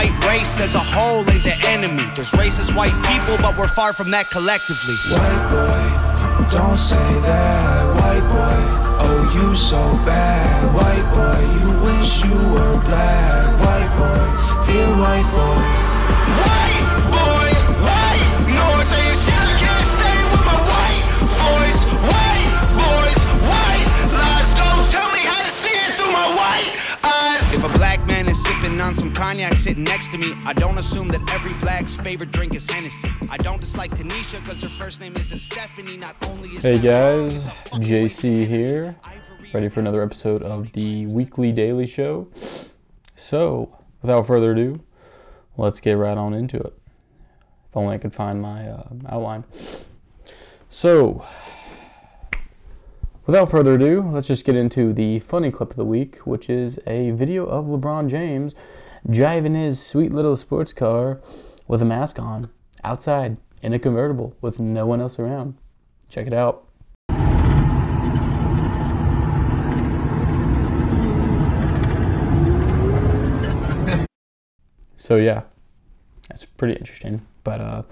white race as a whole ain't the enemy. There's racist white people, but we're far from that collectively. White boy, don't say that. White boy, oh you so bad. White boy, you wish you were black. White boy, dear white boy. White sipping on some cognac sitting next to me, I don't assume that every black's favorite drink is Hennessy. I don't dislike Tanisha because her first name isn't Stephanie. Not only is Hey guys, it's a fucking JC here, ready for another episode of the weekly daily show. So, without further ado, let's get right on into it. If only I could find my uh, outline. So, without further ado, let's just get into the funny clip of the week, which is a video of LeBron James driving his sweet little sports car with a mask on outside in a convertible with no one else around. Check it out. So yeah, that's pretty interesting. But uh,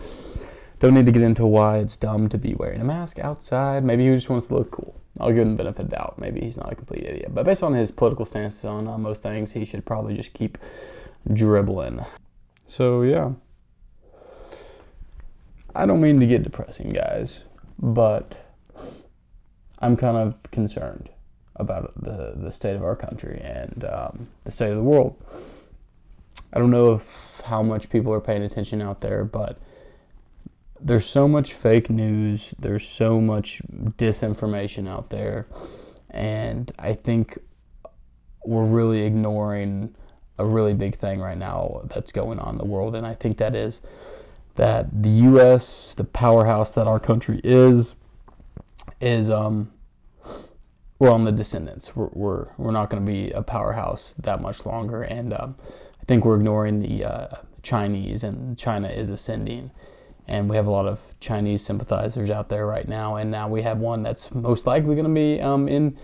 don't need to get into why it's dumb to be wearing a mask outside. Maybe he just wants to look cool. I'll give him the benefit of the doubt. Maybe he's not a complete idiot. But based on his political stances on uh, most things, he should probably just keep dribbling. So yeah. I don't mean to get depressing, guys, but I'm kind of concerned about the, the state of our country and um, the state of the world. I don't know if how much people are paying attention out there, but there's so much fake news, there's so much disinformation out there, and I think we're really ignoring a really big thing right now that's going on in the world, and I think that is that the U.S., the powerhouse that our country is, is um, we're on the descendants. We're we're, we're not going to be a powerhouse that much longer, and um, I think we're ignoring the uh, Chinese, and China is ascending, and we have a lot of Chinese sympathizers out there right now, and now we have one that's most likely going to be um, in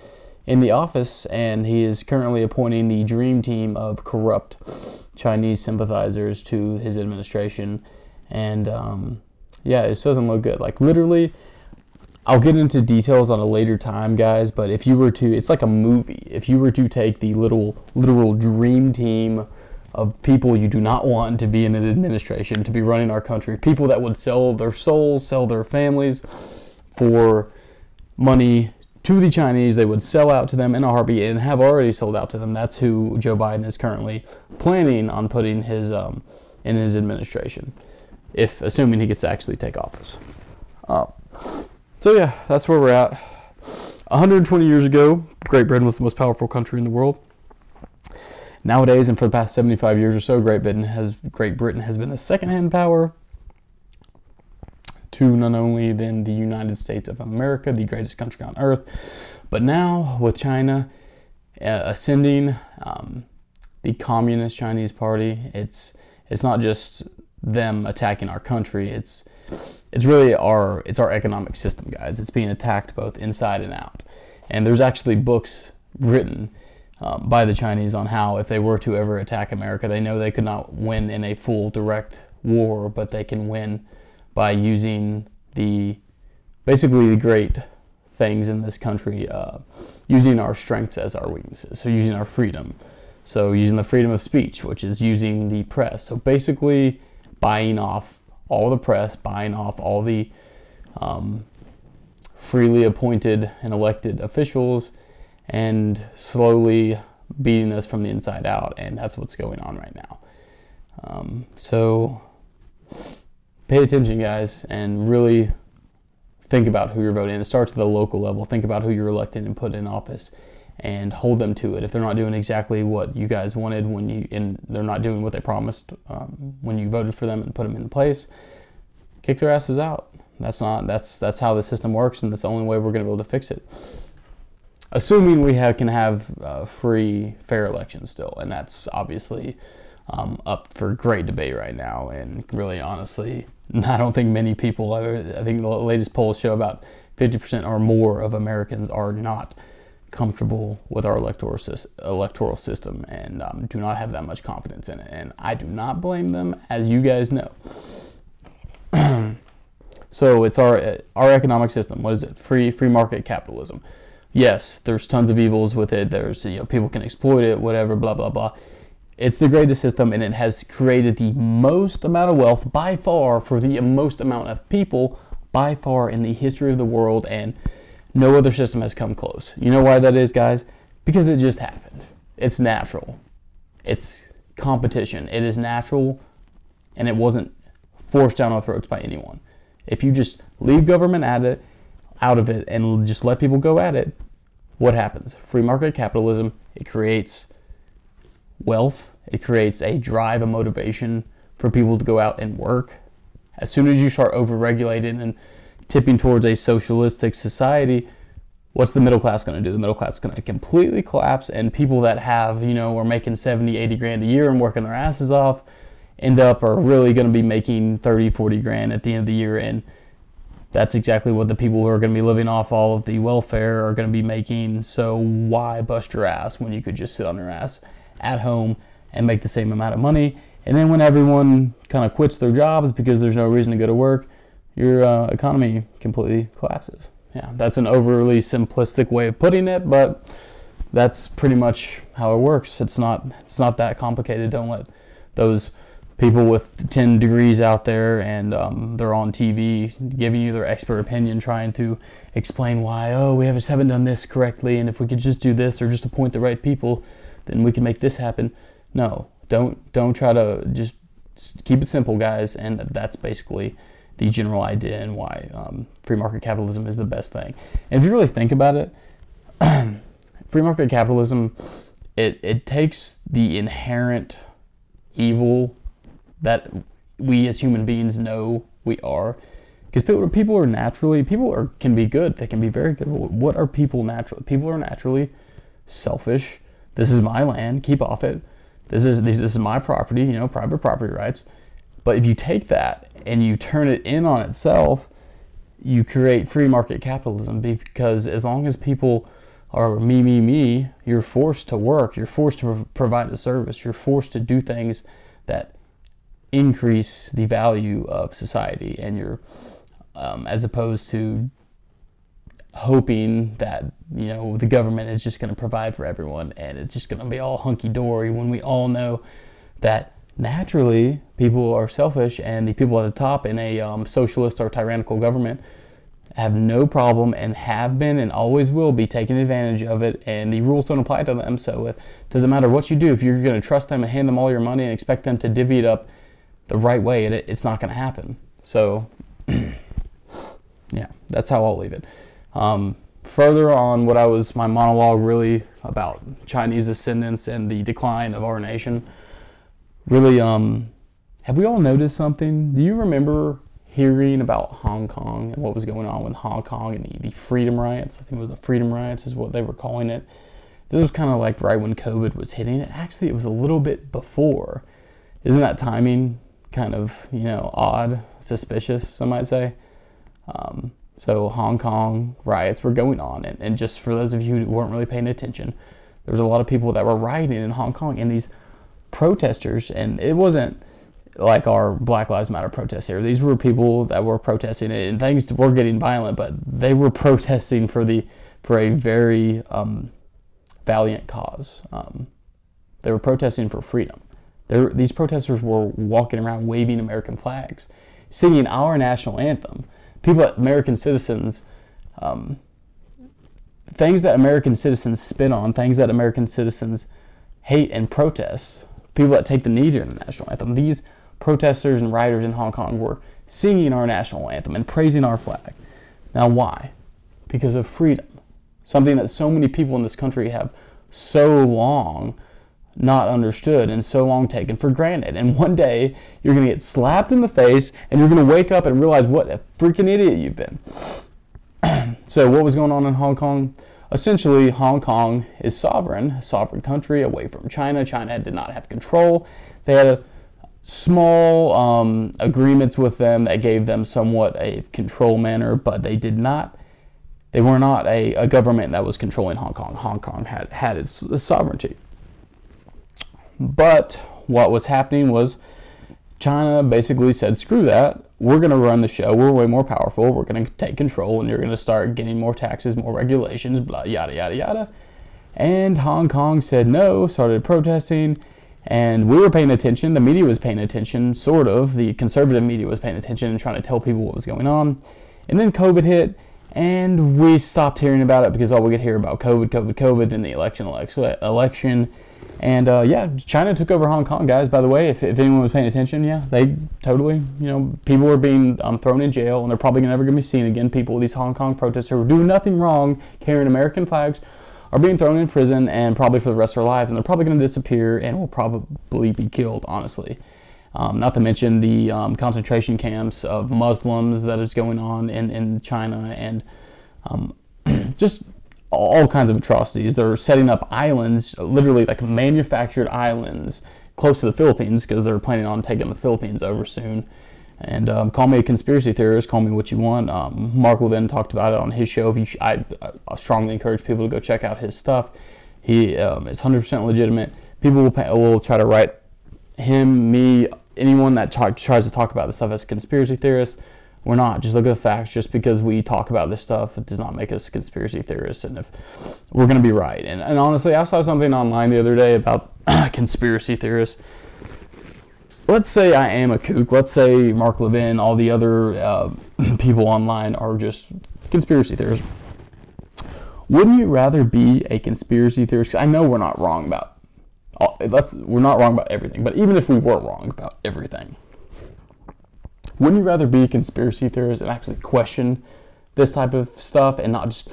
in the office, and he is currently appointing the dream team of corrupt Chinese sympathizers to his administration, and um, yeah, this doesn't look good. Like literally. I'll get into details on a later time, guys. But if you were to, it's like a movie. If you were to take the little literal dream team of people you do not want to be in an administration, to be running our country, people that would sell their souls, sell their families for money to the Chinese, they would sell out to them in a heartbeat and have already sold out to them. That's who Joe Biden is currently planning on putting his um, in his administration, if assuming he gets to actually take office. Uh, so yeah, that's where we're at. 120 years ago, Great Britain was the most powerful country in the world. Nowadays, and for the past 75 years or so, Great Britain has Great Britain has been the second-hand power to not only than the United States of America, the greatest country on earth, but now with China uh, ascending, um, the Communist Chinese Party, it's it's not just them attacking our country. It's it's really our it's our economic system, guys. It's being attacked both inside and out. And there's actually books written um, by the Chinese on how if they were to ever attack America, they know they could not win in a full direct war, but they can win by using the basically the great things in this country, uh, using our strengths as our weaknesses. So using our freedom. So using the freedom of speech, which is using the press. So basically buying off all the press, buying off all the um, freely appointed and elected officials, and slowly beating us from the inside out. And that's what's going on right now. Um, so pay attention, guys, and really think about who you're voting. It starts at the local level. Think about who you're electing and put in office, and hold them to it. If they're not doing exactly what you guys wanted when you, and they're not doing what they promised um, when you voted for them and put them in place, kick their asses out. That's not. That's that's how the system works, and that's the only way we're going to be able to fix it. Assuming we have, can have uh, free, fair elections still, and that's obviously um, up for great debate right now. And really, honestly, I don't think many people. I think the latest polls show about 50% or more of Americans are not comfortable with our electoral, system and um, do not have that much confidence in it. And I do not blame them, as you guys know. so it's our our economic system. What is it? Free free market capitalism. Yes, there's tons of evils with it. There's you know people can exploit it, whatever, blah blah blah. It's the greatest system, and it has created the most amount of wealth by far for the most amount of people by far in the history of the world, and no other system has come close. You know why that is, guys? Because it just happened. It's natural. It's competition. It is natural, and it wasn't forced down our throats by anyone. If you just leave government at it, out of it, and just let people go at it, what happens? Free market capitalism. It creates wealth. It creates a drive, a motivation for people to go out and work. As soon as you start overregulating and tipping towards a socialistic society, what's the middle class going to do? The middle class is going to completely collapse, and people that have, you know, are making 70, 80 grand a year and working their asses off end up are really going to be making 30, 40 grand at the end of the year. And that's exactly what the people who are going to be living off all of the welfare are going to be making. So why bust your ass when you could just sit on your ass at home and make the same amount of money? And then when everyone kind of quits their jobs because there's no reason to go to work, your uh, economy completely collapses. Yeah, that's an overly simplistic way of putting it, but that's pretty much how it works. It's not it's not that complicated. Don't let those people with 10 degrees out there and um, they're on TV giving you their expert opinion, trying to explain why, oh, we haven't done this correctly, and if we could just do this or just appoint the right people, then we can make this happen. No, don't don't try to just keep it simple, guys, and that's basically the general idea and why um, free market capitalism is the best thing. And if you really think about it, free market capitalism it, it takes the inherent evil that we as human beings know we are. Because people, people are naturally people are can be good they can be very good what are people naturally people are naturally selfish. This is my land keep off it. This is this, this is my property you know private property rights. But if you take that and you turn it in on itself you create free market capitalism because as long as people are me me me you're forced to work you're forced to provide a service you're forced to do things that increase the value of society and you're um, as opposed to hoping that you know the government is just going to provide for everyone and it's just going to be all hunky dory when we all know that naturally people are selfish and the people at the top in a um, socialist or tyrannical government have no problem and have been and always will be taking advantage of it and the rules don't apply to them. So it doesn't matter what you do if you're going to trust them and hand them all your money and expect them to divvy it up the right way, it, it's not going to happen. So, yeah, that's how I'll leave it. Um, further on, what I was my monologue really about Chinese ascendance and the decline of our nation. Really, um, have we all noticed something? Do you remember hearing about Hong Kong and what was going on with Hong Kong and the, the freedom riots? I think it was the freedom riots, is what they were calling it. This was kind of like right when COVID was hitting. Actually, it was a little bit before. Isn't that timing kind of, you know, odd, suspicious, some might say. Um, so Hong Kong riots were going on, and, and just for those of you who weren't really paying attention, there was a lot of people that were rioting in Hong Kong, and these protesters, and it wasn't like our Black Lives Matter protests here. These were people that were protesting, and things were getting violent, but they were protesting for the for a very um, valiant cause. Um, they were protesting for freedom. These protesters were walking around waving American flags, singing our national anthem. People, American citizens, um, things that American citizens spin on, things that American citizens hate and protest, people that take the knee during the national anthem. These protesters and rioters in Hong Kong were singing our national anthem and praising our flag. Now, why? Because of freedom. Something that so many people in this country have so long not understood and so long taken for granted. And one day you're going to get slapped in the face and you're going to wake up and realize what a freaking idiot you've been. so, what was going on in Hong Kong? Essentially, Hong Kong is sovereign, a sovereign country away from China. China did not have control. They had small um, agreements with them that gave them somewhat a control manner, but they did not They were not a, a government that was controlling Hong Kong. Hong Kong had had its sovereignty. But what was happening was China basically said, screw that. We're going to run the show. We're way more powerful. We're going to take control, and you're going to start getting more taxes, more regulations, blah, yada, yada, yada. And Hong Kong said no, started protesting, and we were paying attention. The media was paying attention, sort of. The conservative media was paying attention and trying to tell people what was going on. And then COVID hit, and we stopped hearing about it because all we could hear about COVID, COVID, COVID, then the election, election, election. And uh, yeah, China took over Hong Kong, guys. By the way, if, if anyone was paying attention, yeah, they totally, you know, people were being um, thrown in jail, and they're probably never going to be seen again. People, these Hong Kong protesters who doing nothing wrong, carrying American flags, are being thrown in prison, and probably for the rest of their lives, and they're probably going to disappear and will probably be killed. Honestly, um, not to mention the um, concentration camps of Muslims that is going on in in China, and um, just all kinds of atrocities. They're setting up islands, literally like manufactured islands, close to the Philippines because they're planning on taking the Philippines over soon. And um, call me a conspiracy theorist, call me what you want. Um, Mark Levin talked about it on his show. Sh- I, I, strongly encourage people to go check out his stuff. He um, is 100% legitimate. People will, pay, will try to write him, me, anyone that t- tries to talk about this stuff as a conspiracy theorist we're not. Just look at the facts. Just because we talk about this stuff, it does not make us conspiracy theorists. And if we're going to be right. And, and honestly, I saw something online the other day about conspiracy theorists. Let's say I am a kook. Let's say Mark Levin, all the other uh, people online are just conspiracy theorists. Wouldn't you rather be a conspiracy theorist? I know we're not wrong about. All, let's, we're not wrong about everything, but even if we were wrong about everything, wouldn't you rather be a conspiracy theorist and actually question this type of stuff and not just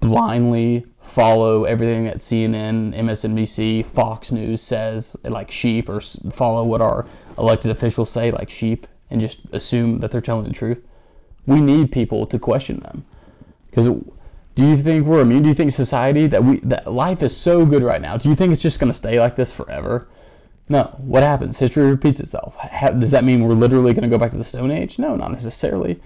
blindly follow everything that CNN, MSNBC, Fox News says like sheep or follow what our elected officials say like sheep and just assume that they're telling the truth? We need people to question them. Because do you think we're immune? Do you think society that we that life is so good right now? Do you think it's just going to stay like this forever? No. What happens? History repeats itself. does that mean we're literally going to go back to the Stone Age? No, not necessarily.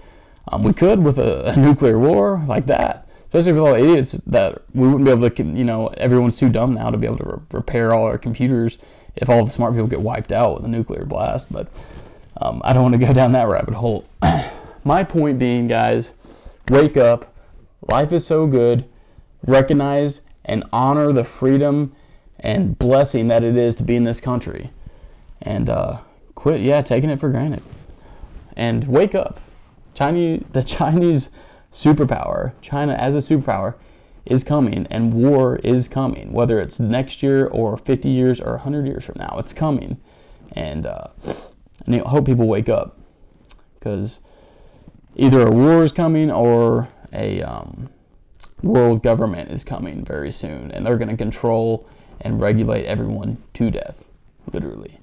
Um, we could with a, a, nuclear war like that, especially with all the idiots that we wouldn't be able to, you know, everyone's too dumb now to be able to re- repair all our computers if all the smart people get wiped out with a nuclear blast. But um, I don't want to go down that rabbit hole. My point being, guys, wake up. Life is so good. Recognize and honor the freedom and blessing that it is to be in this country. And uh, quit, yeah, taking it for granted. And wake up. Chinese, the Chinese superpower, China as a superpower, is coming, and war is coming. Whether it's next year or 50 years or 100 years from now, it's coming. And uh, I hope people wake up because either a war is coming or a um, world government is coming very soon, and they're going to control and regulate everyone to death, literally.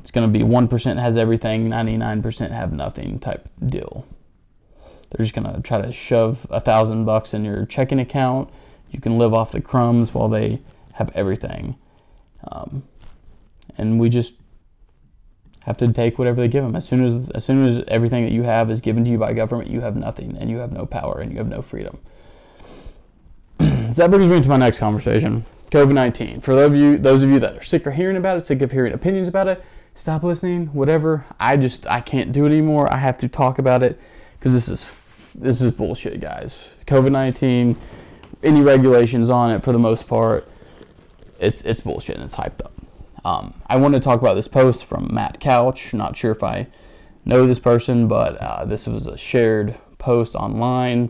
It's going to be 1% has everything, 99% have nothing type deal. They're just going to try to shove a thousand bucks in your checking account. You can live off the crumbs while they have everything. Um, and we just have to take whatever they give them. As soon as as soon as everything that you have is given to you by government, you have nothing, and you have no power, and you have no freedom. so that brings me to my next conversation. COVID 19. For those of, you, those of you that are sick of hearing about it, sick of hearing opinions about it, stop listening, whatever. I just, I can't do it anymore. I have to talk about it because this is, this is bullshit, guys. COVID 19, any regulations on it for the most part, it's, it's bullshit and it's hyped up. Um, I want to talk about this post from Matt Couch. Not sure if I know this person, but uh, this was a shared post online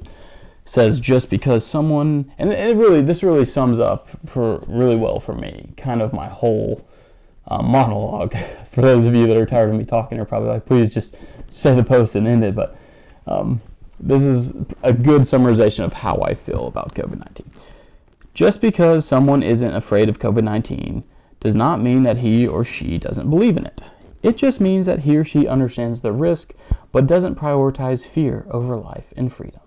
says just because someone and it really this really sums up for really well for me kind of my whole uh, monologue. For those of you that are tired of me talking are probably like please just say the post and end it. But um, this is a good summarization of how i feel about covid-19 just because someone isn't afraid of covid-19 does not mean that he or she doesn't believe in it. It just means that he or she understands the risk but doesn't prioritize fear over life and freedom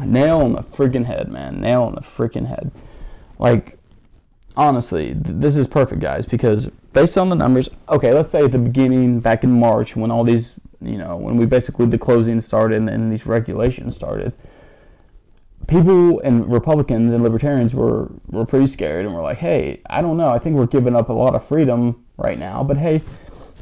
nail on the freaking head, man. Nail on the freaking head. Like, honestly, th- this is perfect, guys, because based on the numbers, okay, let's say at the beginning, back in March, when all these you know, when we basically the closing started and then these regulations started, people and Republicans and libertarians were were pretty scared and were like, "Hey, I don't know. I think we're giving up a lot of freedom right now, but hey,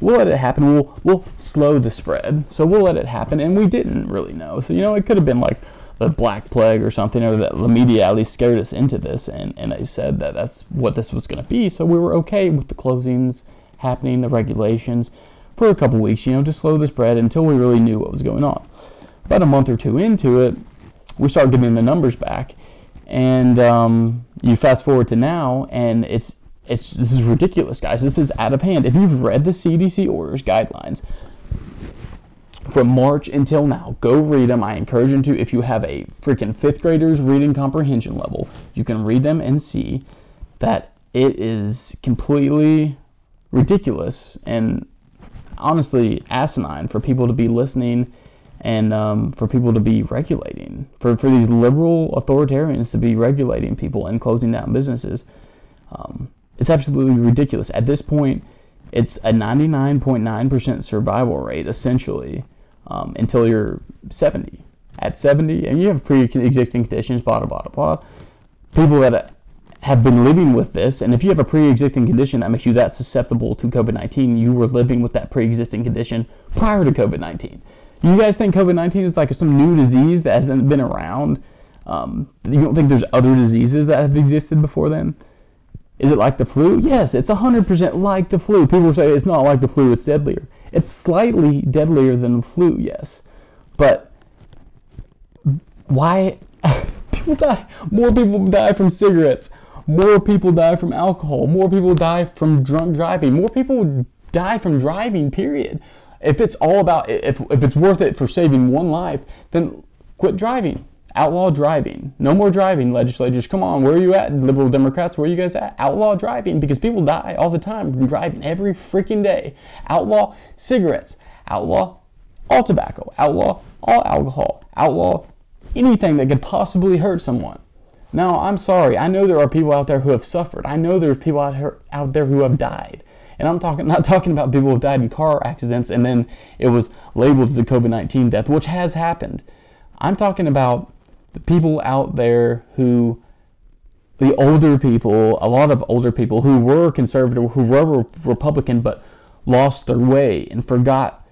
we'll let it happen. We'll we'll slow the spread. So we'll let it happen." And we didn't really know. So you know, it could have been like the Black Plague or something, or that the media at least scared us into this, and and they said that that's what this was going to be. So we were okay with the closings happening, the regulations for a couple weeks, you know, to slow the spread until we really knew what was going on. About a month or two into it, we started getting the numbers back, and um, you fast forward to now, and it's it's this is ridiculous, guys. This is out of hand. If you've read the CDC orders guidelines from March until now, go read them. I encourage you to. If you have a freaking fifth grader's reading comprehension level, you can read them and see that it is completely ridiculous and honestly asinine for people to be listening and um, for people to be regulating, for, for these liberal authoritarians to be regulating people and closing down businesses. Um, it's absolutely ridiculous. At this point, it's a 99.9% survival rate, essentially, um, until you're 70. At 70, and you have pre existing conditions, blah, blah, blah, blah. People that have been living with this, and if you have a pre existing condition that makes you that susceptible to COVID 19, you were living with that pre existing condition prior to COVID 19 you guys think COVID 19 is like some new disease that hasn't been around? Um, you don't think there's other diseases that have existed before then? Is it like the flu? Yes, it's 100% like the flu. People say it's not like the flu, it's deadlier. It's slightly deadlier than the flu, yes. But why? people die. More people die from cigarettes. More people die from alcohol. More people die from drunk driving. More people die from driving, period if it's all about if, if it's worth it for saving one life then quit driving outlaw driving. No more driving legislators. Come on where are you at liberal democrats? Where are you guys at? Outlaw driving because people die all the time from driving every freaking day. Outlaw cigarettes. Outlaw all tobacco. Outlaw all alcohol. Outlaw anything that could possibly hurt someone. Now i'm sorry. I know there are people out there who have suffered. I know there's people out, here, out there who have died. And I'm talking not talking about people who died in car accidents and then it was labeled as a COVID 19 death, which has happened. I'm talking about the people out there who, the older people, a lot of older people who were conservative, who were Republican, but lost their way and forgot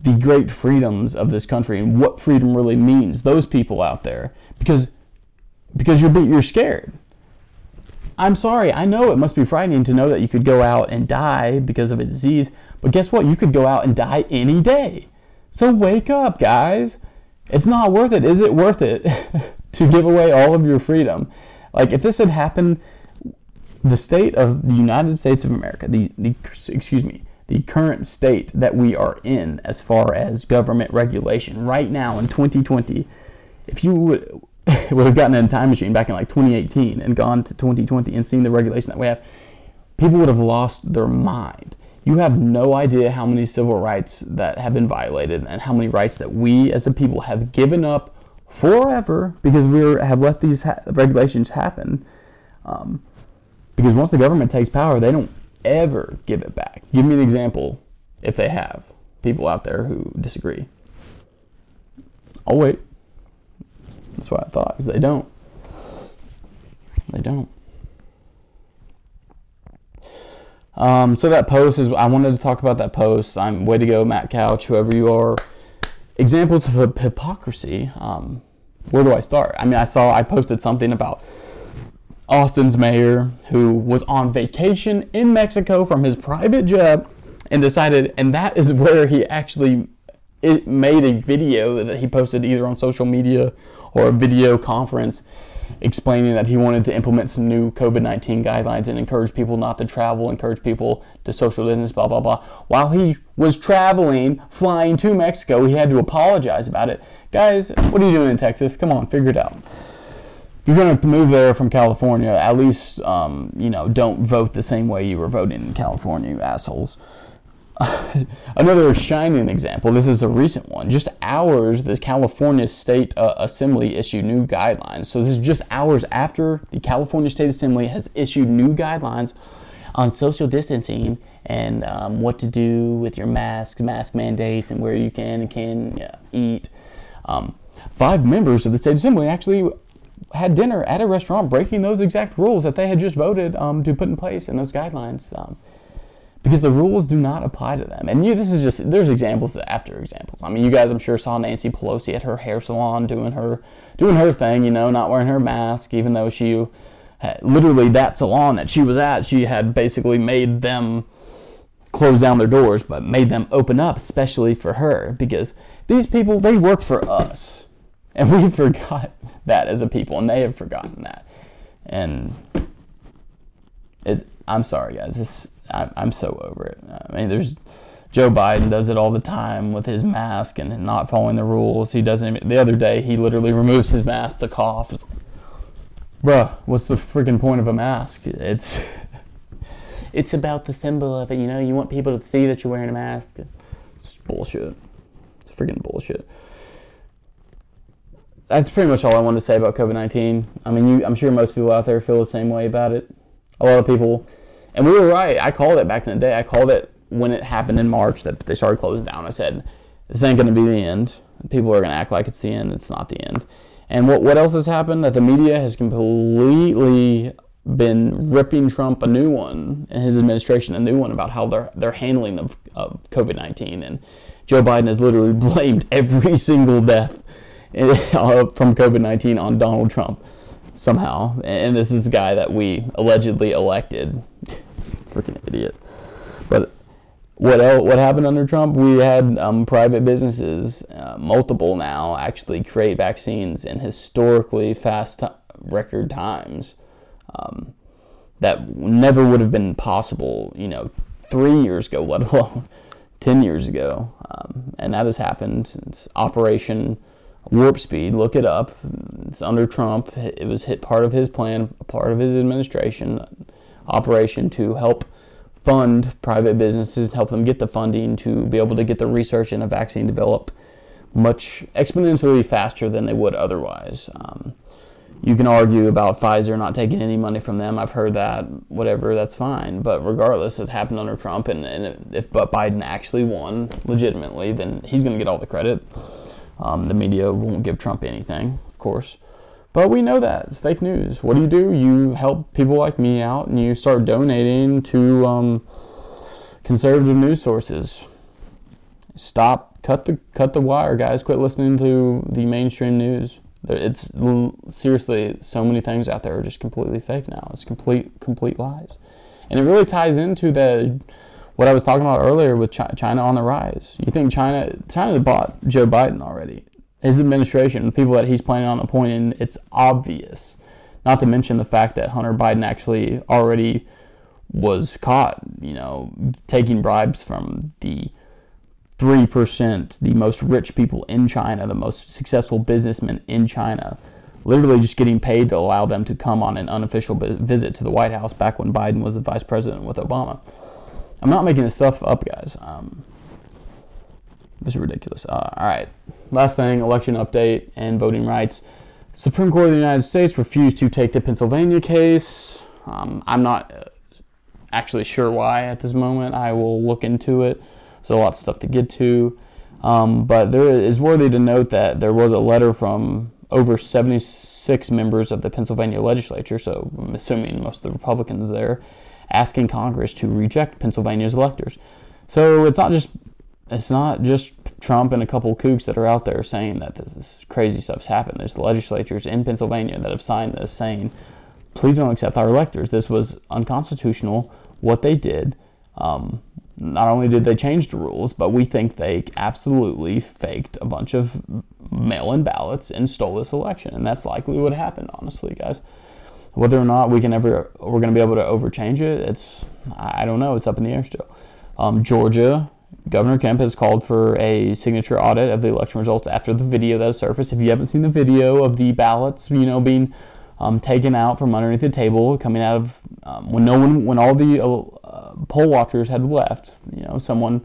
the great freedoms of this country and what freedom really means. Those people out there, because because you're you're scared. I'm sorry, I know it must be frightening to know that you could go out and die because of a disease, but guess what? You could go out and die any day. So wake up, guys. It's not worth it. Is it worth it to give away all of your freedom? Like, if this had happened, the state of the United States of America, the, the excuse me, the current state that we are in as far as government regulation right now in 2020, if you would would have gotten in a time machine back in like 2018 and gone to 2020 and seen the regulation that we have, people would have lost their mind. You have no idea how many civil rights that have been violated and how many rights that we as a people have given up forever because we have let these ha- regulations happen. Um, because once the government takes power, they don't ever give it back. Give me an example if they have people out there who disagree. I'll wait. That's what I thought, because they don't. They don't. Um, so that post is. I wanted to talk about that post. I'm way to go, Matt Couch, whoever you are. Examples of hypocrisy. Um, where do I start? I mean, I saw I posted something about Austin's mayor who was on vacation in Mexico from his private jet and decided, and that is where he actually made a video that he posted either on social media or a video conference explaining that he wanted to implement some new COVID 19 guidelines and encourage people not to travel, encourage people to social distance, blah, blah, blah. While he was traveling, flying to Mexico, he had to apologize about it. Guys, what are you doing in Texas? Come on, figure it out. You're going to move there from California. At least, um, you know, don't vote the same way you were voting in California, you assholes. Another shining example, this is a recent one. Just hours, the California State uh, Assembly issued new guidelines. So this is just hours after the California State Assembly has issued new guidelines on social distancing and um, what to do with your masks, mask mandates, and where you can and can yeah, eat. Um, five members of the state assembly actually had dinner at a restaurant breaking those exact rules that they had just voted um, to put in place in those guidelines um, because the rules do not apply to them. And you, this is just there's examples after examples. I mean, you guys, I'm sure saw Nancy Pelosi at her hair salon doing her doing her thing. You know, not wearing her mask, even though she had, literally that salon that she was at, she had basically made them close down their doors, but made them open up, especially for her because these people they work for us, and we forgot that as a people, and they have forgotten that. And it, I'm sorry, guys. This I, I'm so over it. I mean, there's Joe Biden does it all the time with his mask and not following the rules. He doesn't. The other day, he literally removes his mask to cough. It's, Bruh, what's the freaking point of a mask? It's it's about the symbol of it. You know, you want people to see that you're wearing a mask. It's bullshit. It's freaking bullshit. That's pretty much all I wanted to say about COVID 19. I mean, you, I'm sure most people out there feel the same way about it. A lot of people, and we were right. I called it back in the day. I called it when it happened in March that they started closing down. I said, this ain't going to be the end. People are going to act like it's the end. It's not the end. And what, what else has happened? That the media has completely been ripping Trump a new one and his administration a new one about how they're they're handling of, of COVID nineteen and Joe Biden has literally blamed every single death from COVID nineteen on Donald Trump somehow and this is the guy that we allegedly elected freaking idiot but what else, what happened under Trump? We had um, private businesses, uh, multiple now, actually create vaccines in historically fast t- record times um, that never would have been possible, you know, three years ago, let alone 10 years ago. Um, and that has happened. since Operation Warp Speed. Look it up. It's under Trump. It was hit part of his plan, part of his administration, operation to help fund private businesses, help them get the funding to be able to get the research and a vaccine developed much exponentially faster than they would otherwise. Um, you can argue about Pfizer not taking any money from them. I've heard that. Whatever, that's fine. But regardless, it happened under Trump, and, and if but Biden actually won legitimately, then he's going to get all the credit. Um, the media won't give Trump anything, of course. But we know that it's fake news. What do you do? You help people like me out, and you start donating to um, conservative news sources. Stop, cut the cut the wire, guys. Quit listening to the mainstream news. It's seriously so many things out there are just completely fake now. It's complete complete lies, and it really ties into the what I was talking about earlier with China on the rise. You think China China bought Joe Biden already? His administration, the people that he's planning on appointing, it's obvious. Not to mention the fact that Hunter Biden actually already was caught, you know, taking bribes from the 3%, the most rich people in China, the most successful businessmen in China, literally just getting paid to allow them to come on an unofficial visit to the White House back when Biden was the vice president with Obama. I'm not making this stuff up, guys. Um, this is ridiculous. Uh, all right. Last thing election update and voting rights. Supreme Court of the United States refused to take the Pennsylvania case. Um, I'm not uh, actually sure why at this moment. I will look into it. So a lot of stuff to get to. Um, but there is worthy to note that there was a letter from over 76 members of the Pennsylvania legislature, so I'm assuming most of the Republicans there, asking Congress to reject Pennsylvania's electors. So it's not just it's not just Trump and a couple kooks that are out there saying that this, this crazy stuff's happened. There's legislatures in Pennsylvania that have signed this saying, please don't accept our electors. This was unconstitutional. What they did. Um, not only did they change the rules, but we think they absolutely faked a bunch of mail-in ballots and stole this election, and that's likely what happened. Honestly, guys, whether or not we can ever we're going to be able to overchange it, it's I don't know. It's up in the air still. Um, Georgia Governor Kemp has called for a signature audit of the election results after the video that has surfaced. If you haven't seen the video of the ballots, you know, being um, taken out from underneath the table, coming out of um, when no one, when all the uh, poll watchers had left. You know, someone.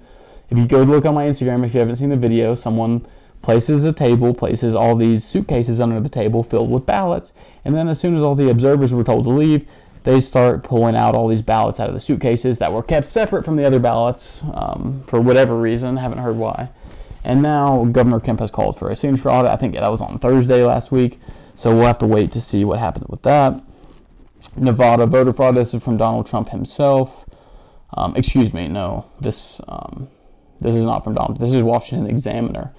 If you go look on my Instagram, if you haven't seen the video, someone places a table, places all these suitcases under the table filled with ballots, and then as soon as all the observers were told to leave, they start pulling out all these ballots out of the suitcases that were kept separate from the other ballots um, for whatever reason. Haven't heard why. And now Governor Kemp has called for a signature audit. I think that was on Thursday last week. So we'll have to wait to see what happens with that. Nevada voter fraud. This is from Donald Trump himself. Um, excuse me, no, this um, this is not from Donald. This is Washington Examiner.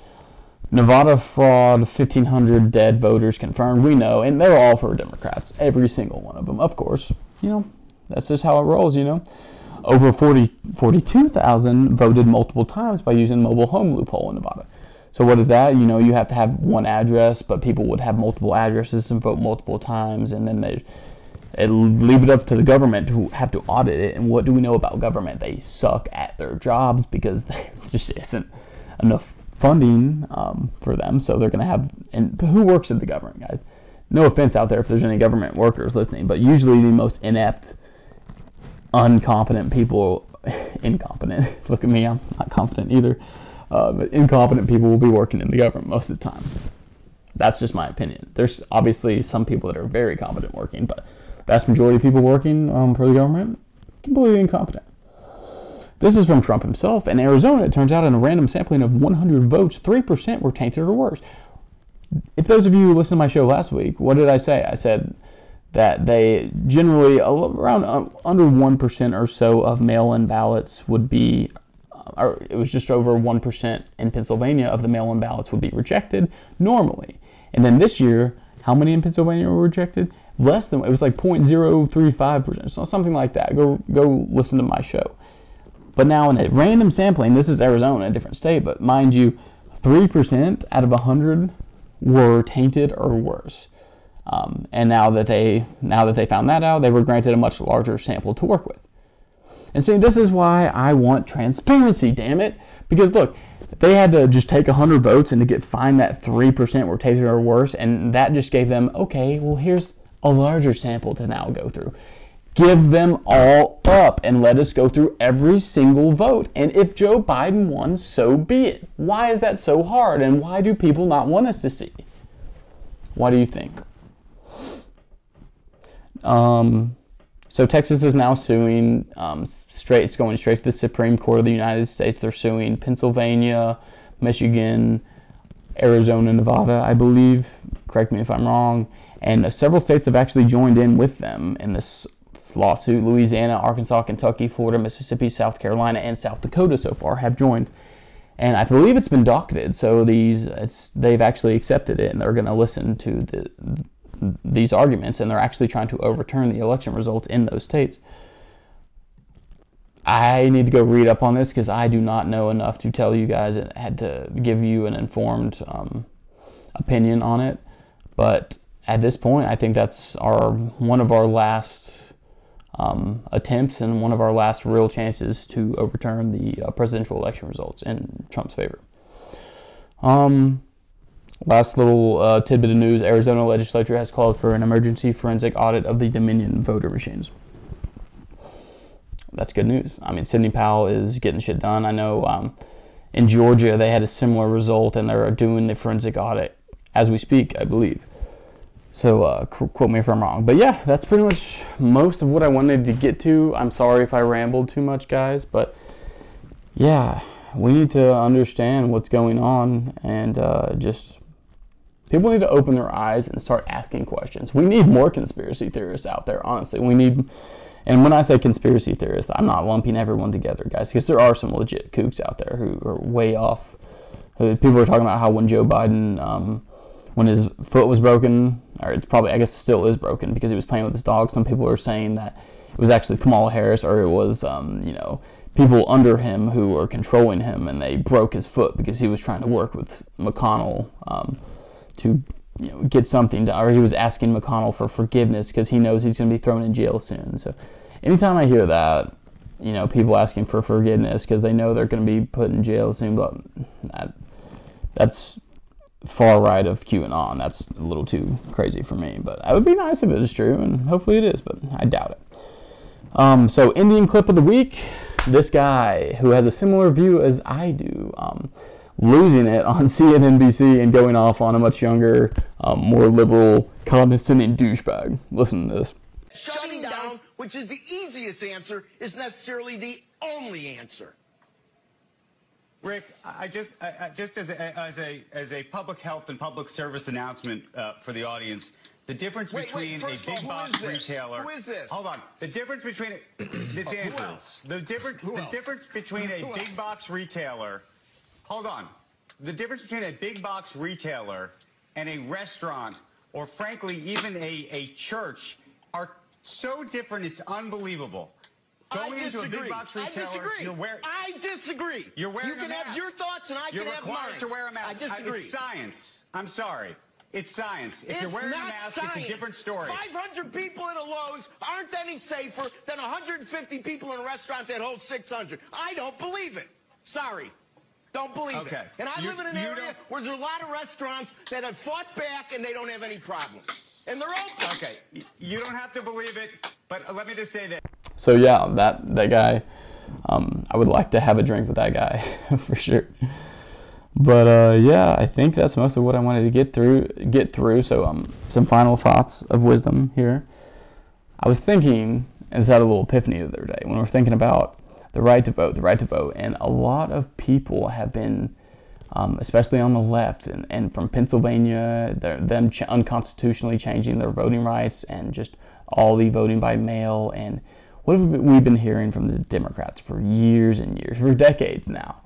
Nevada fraud, 1,500 dead voters confirmed. We know, and they're all for Democrats, every single one of them, of course. You know, that's just how it rolls, you know. Over 40, 42,000 voted multiple times by using mobile home loophole in Nevada. So what is that? You know, you have to have one address, but people would have multiple addresses and vote multiple times, and then they and leave it up to the government to have to audit it. And what do we know about government? They suck at their jobs because there just isn't enough funding um, for them. So they're going to have, and who works in the government, guys? No offense out there if there's any government workers listening, but usually the most inept, uncompetent people, incompetent, look at me, I'm not competent either, uh, but incompetent people will be working in the government most of the time. That's just my opinion. There's obviously some people that are very competent working, but vast majority of people working um, for the government completely incompetent. This is from Trump himself. In Arizona, it turns out in a random sampling of 100 votes, 3% were tainted or worse. If those of you who listened to my show last week, what did I say? I said that they generally, around uh, under 1% or so of mail in ballots would be, uh, or it was just over 1% in Pennsylvania of the mail in ballots would be rejected normally. And then this year, how many in Pennsylvania were rejected? Less than, it was like 0.035%, so something like that. Go, go listen to my show. But now in a random sampling, this is Arizona, a different state, but mind you, 3% out of 100 were tainted or worse. Um, and now that they now that they found that out, they were granted a much larger sample to work with. And see, this is why I want transparency. Damn it! Because look, they had to just take 100 votes and to get find that 3% were tainted or worse, and that just gave them okay. Well, here's a larger sample to now go through. Give them all up and let us go through every single vote. And if Joe Biden won, so be it. Why is that so hard? And why do people not want us to see? What do you think? Um, so Texas is now suing um, straight. It's going straight to the Supreme Court of the United States. They're suing Pennsylvania, Michigan, Arizona, Nevada, I believe. Correct me if I'm wrong. And several states have actually joined in with them in this lawsuit. Louisiana, Arkansas, Kentucky, Florida, Mississippi, South Carolina, and South Dakota so far have joined. And I believe it's been docketed, so these they've actually accepted it, and they're going to listen to the, these arguments, and they're actually trying to overturn the election results in those states. I need to go read up on this because I do not know enough to tell you guys and had to give you an informed um, opinion on it. But at this point, I think that's our one of our last um, attempts and one of our last real chances to overturn the uh, presidential election results in Trump's favor. Um, last little uh, tidbit of news Arizona legislature has called for an emergency forensic audit of the Dominion voter machines. That's good news. I mean, Sidney Powell is getting shit done. I know um, in Georgia they had a similar result and they're doing the forensic audit as we speak, I believe. So uh, quote me if I'm wrong. But yeah, that's pretty much most of what I wanted to get to. I'm sorry if I rambled too much, guys, but yeah, we need to understand what's going on and uh, just people need to open their eyes and start asking questions. We need more conspiracy theorists out there, honestly. We need, and when I say conspiracy theorists, I'm not lumping everyone together, guys, because there are some legit kooks out there who are way off. People are talking about how when Joe Biden, um, when his foot was broken, or it's probably I guess still is broken because he was playing with his dog. Some people are saying that it was actually Kamala Harris or it was um, you know people under him who were controlling him and they broke his foot because he was trying to work with McConnell um, to you know get something done, or he was asking McConnell for forgiveness because he knows he's going to be thrown in jail soon. So anytime I hear that. You know, people asking for forgiveness because they know they're going to be put in jail soon. But that, that's far right of QAnon. That's a little too crazy for me, but it would be nice if it is true, and hopefully it is, but I doubt it. Um, so, Indian clip of the week this guy who has a similar view as I do, um, losing it on CNNBC and going off on a much younger, um, more liberal, condescending douchebag. Listen to this. Shutting down which is the easiest answer, is necessarily the only answer. Rick, I just, I, just as a, as a as a public health and public service announcement uh, for the audience, the difference wait, between wait, a big all, box retailer. Who is this? Hold on. The difference between it's Andrew. else? The difference the difference between a big box retailer. Hold on. The difference between a big box retailer and a restaurant, or frankly, even a, a church, are so different. It's unbelievable. Going I into a disagree. big box retailer, I disagree. you're wearing. I disagree. You're wearing You can a have your thoughts and I You're can have mine. required mine. to wear a mask. I disagree. It's science. I'm sorry. It's science. If It's you're wearing a mask, science. it's a different story. 500 people in a Lowe's aren't any safer than 150 people in a restaurant that holds 600. I don't believe it. Sorry. Don't believe it. Okay. it. And I You- live in an area where there's a lot of restaurants that have fought back and they don't have any problems. And they're open. Okay, you don't have to believe it, but let me just say that So yeah, that that guy, um, I would like to have a drink with that guy for sure. But uh, yeah, I think that's most of what I wanted to get through. Get through. So um, some final thoughts of wisdom here. I was thinking, and this had a little epiphany the other day when we were thinking about the right to vote, the right to vote, and a lot of people have been, um, especially on the left and, and from Pennsylvania, them ch- unconstitutionally changing their voting rights and just all the voting by mail. And what have we been- hearing from the Democrats for years and years, for decades now,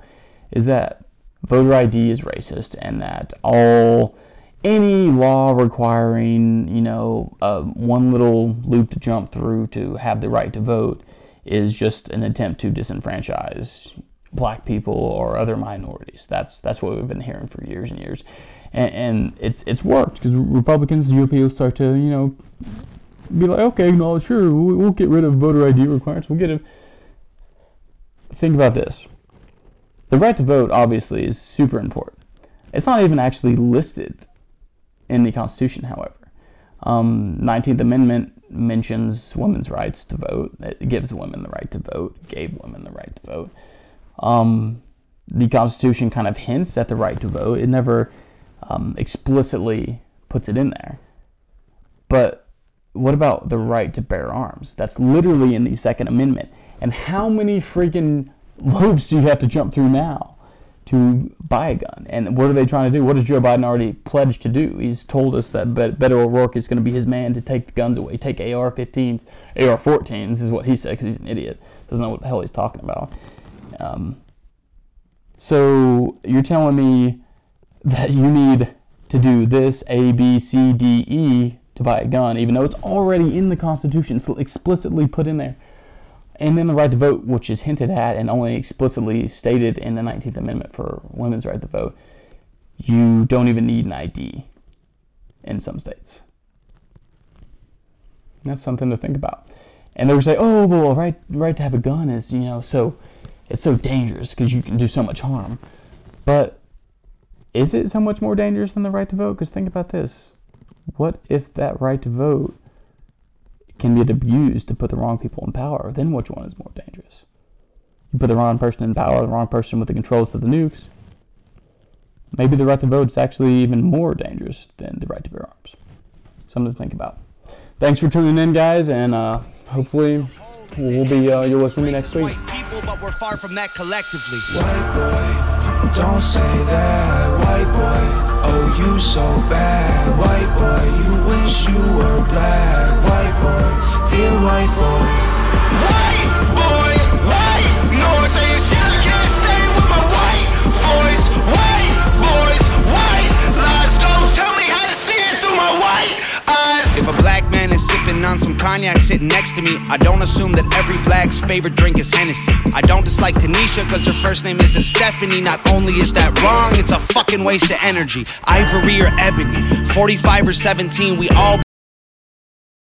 is that voter ID is racist and that all any law requiring you know uh, one little loop to jump through to have the right to vote is just an attempt to disenfranchise black people or other minorities. That's that's what we've been hearing for years and years, and, and it's it's worked because Republicans, GOP will start to you know be like, okay, no, sure, we'll, we'll get rid of voter ID requirements. We'll get it. Think about this. The right to vote obviously is super important. It's not even actually listed in the Constitution, however. Um, 19th Amendment mentions women's rights to vote. It gives women the right to vote, gave women the right to vote. Um, the Constitution kind of hints at the right to vote. It never um, explicitly puts it in there. But what about the right to bear arms? That's literally in the Second Amendment. And how many freaking loops do you have to jump through now to buy a gun? And what are they trying to do? What has Joe Biden already pledged to do? He's told us that Bet- Beto O'Rourke is going to be his man to take the guns away, take AR-15s, AR-14s is what he said 'cause he's an idiot. Doesn't know what the hell he's talking about. Um, so you're telling me that you need to do this A, B, C, D, E to buy a gun, even though it's already in the Constitution, it's explicitly put in there. And then the right to vote, which is hinted at and only explicitly stated in the 19th Amendment for women's right to vote, you don't even need an ID in some states. That's something to think about. And they would say, "Oh, well, right, right to have a gun is, you know, so it's so dangerous because you can do so much harm." But is it so much more dangerous than the right to vote? Because think about this: what if that right to vote can get abused to put the wrong people in power? Then which one is more dangerous? You put the wrong person in power, the wrong person with the controls to the nukes. Maybe the right to vote is actually even more dangerous than the right to bear arms. Something to think about. Thanks for tuning in, guys, and uh, hopefully we'll be uh, you'll listen to me next week. White people, but we're far from that collectively. White boy, don't say that. White boy, oh you so bad. White boy, you wish you were black. White boy, dear white boy. White sipping on some cognac sitting next to me, I don't assume that every black's favorite drink is Hennessy. I don't dislike Tanisha because her first name isn't Stephanie. Not only is that wrong, it's a fucking waste of energy. Ivory or ebony, 45 or 17, we all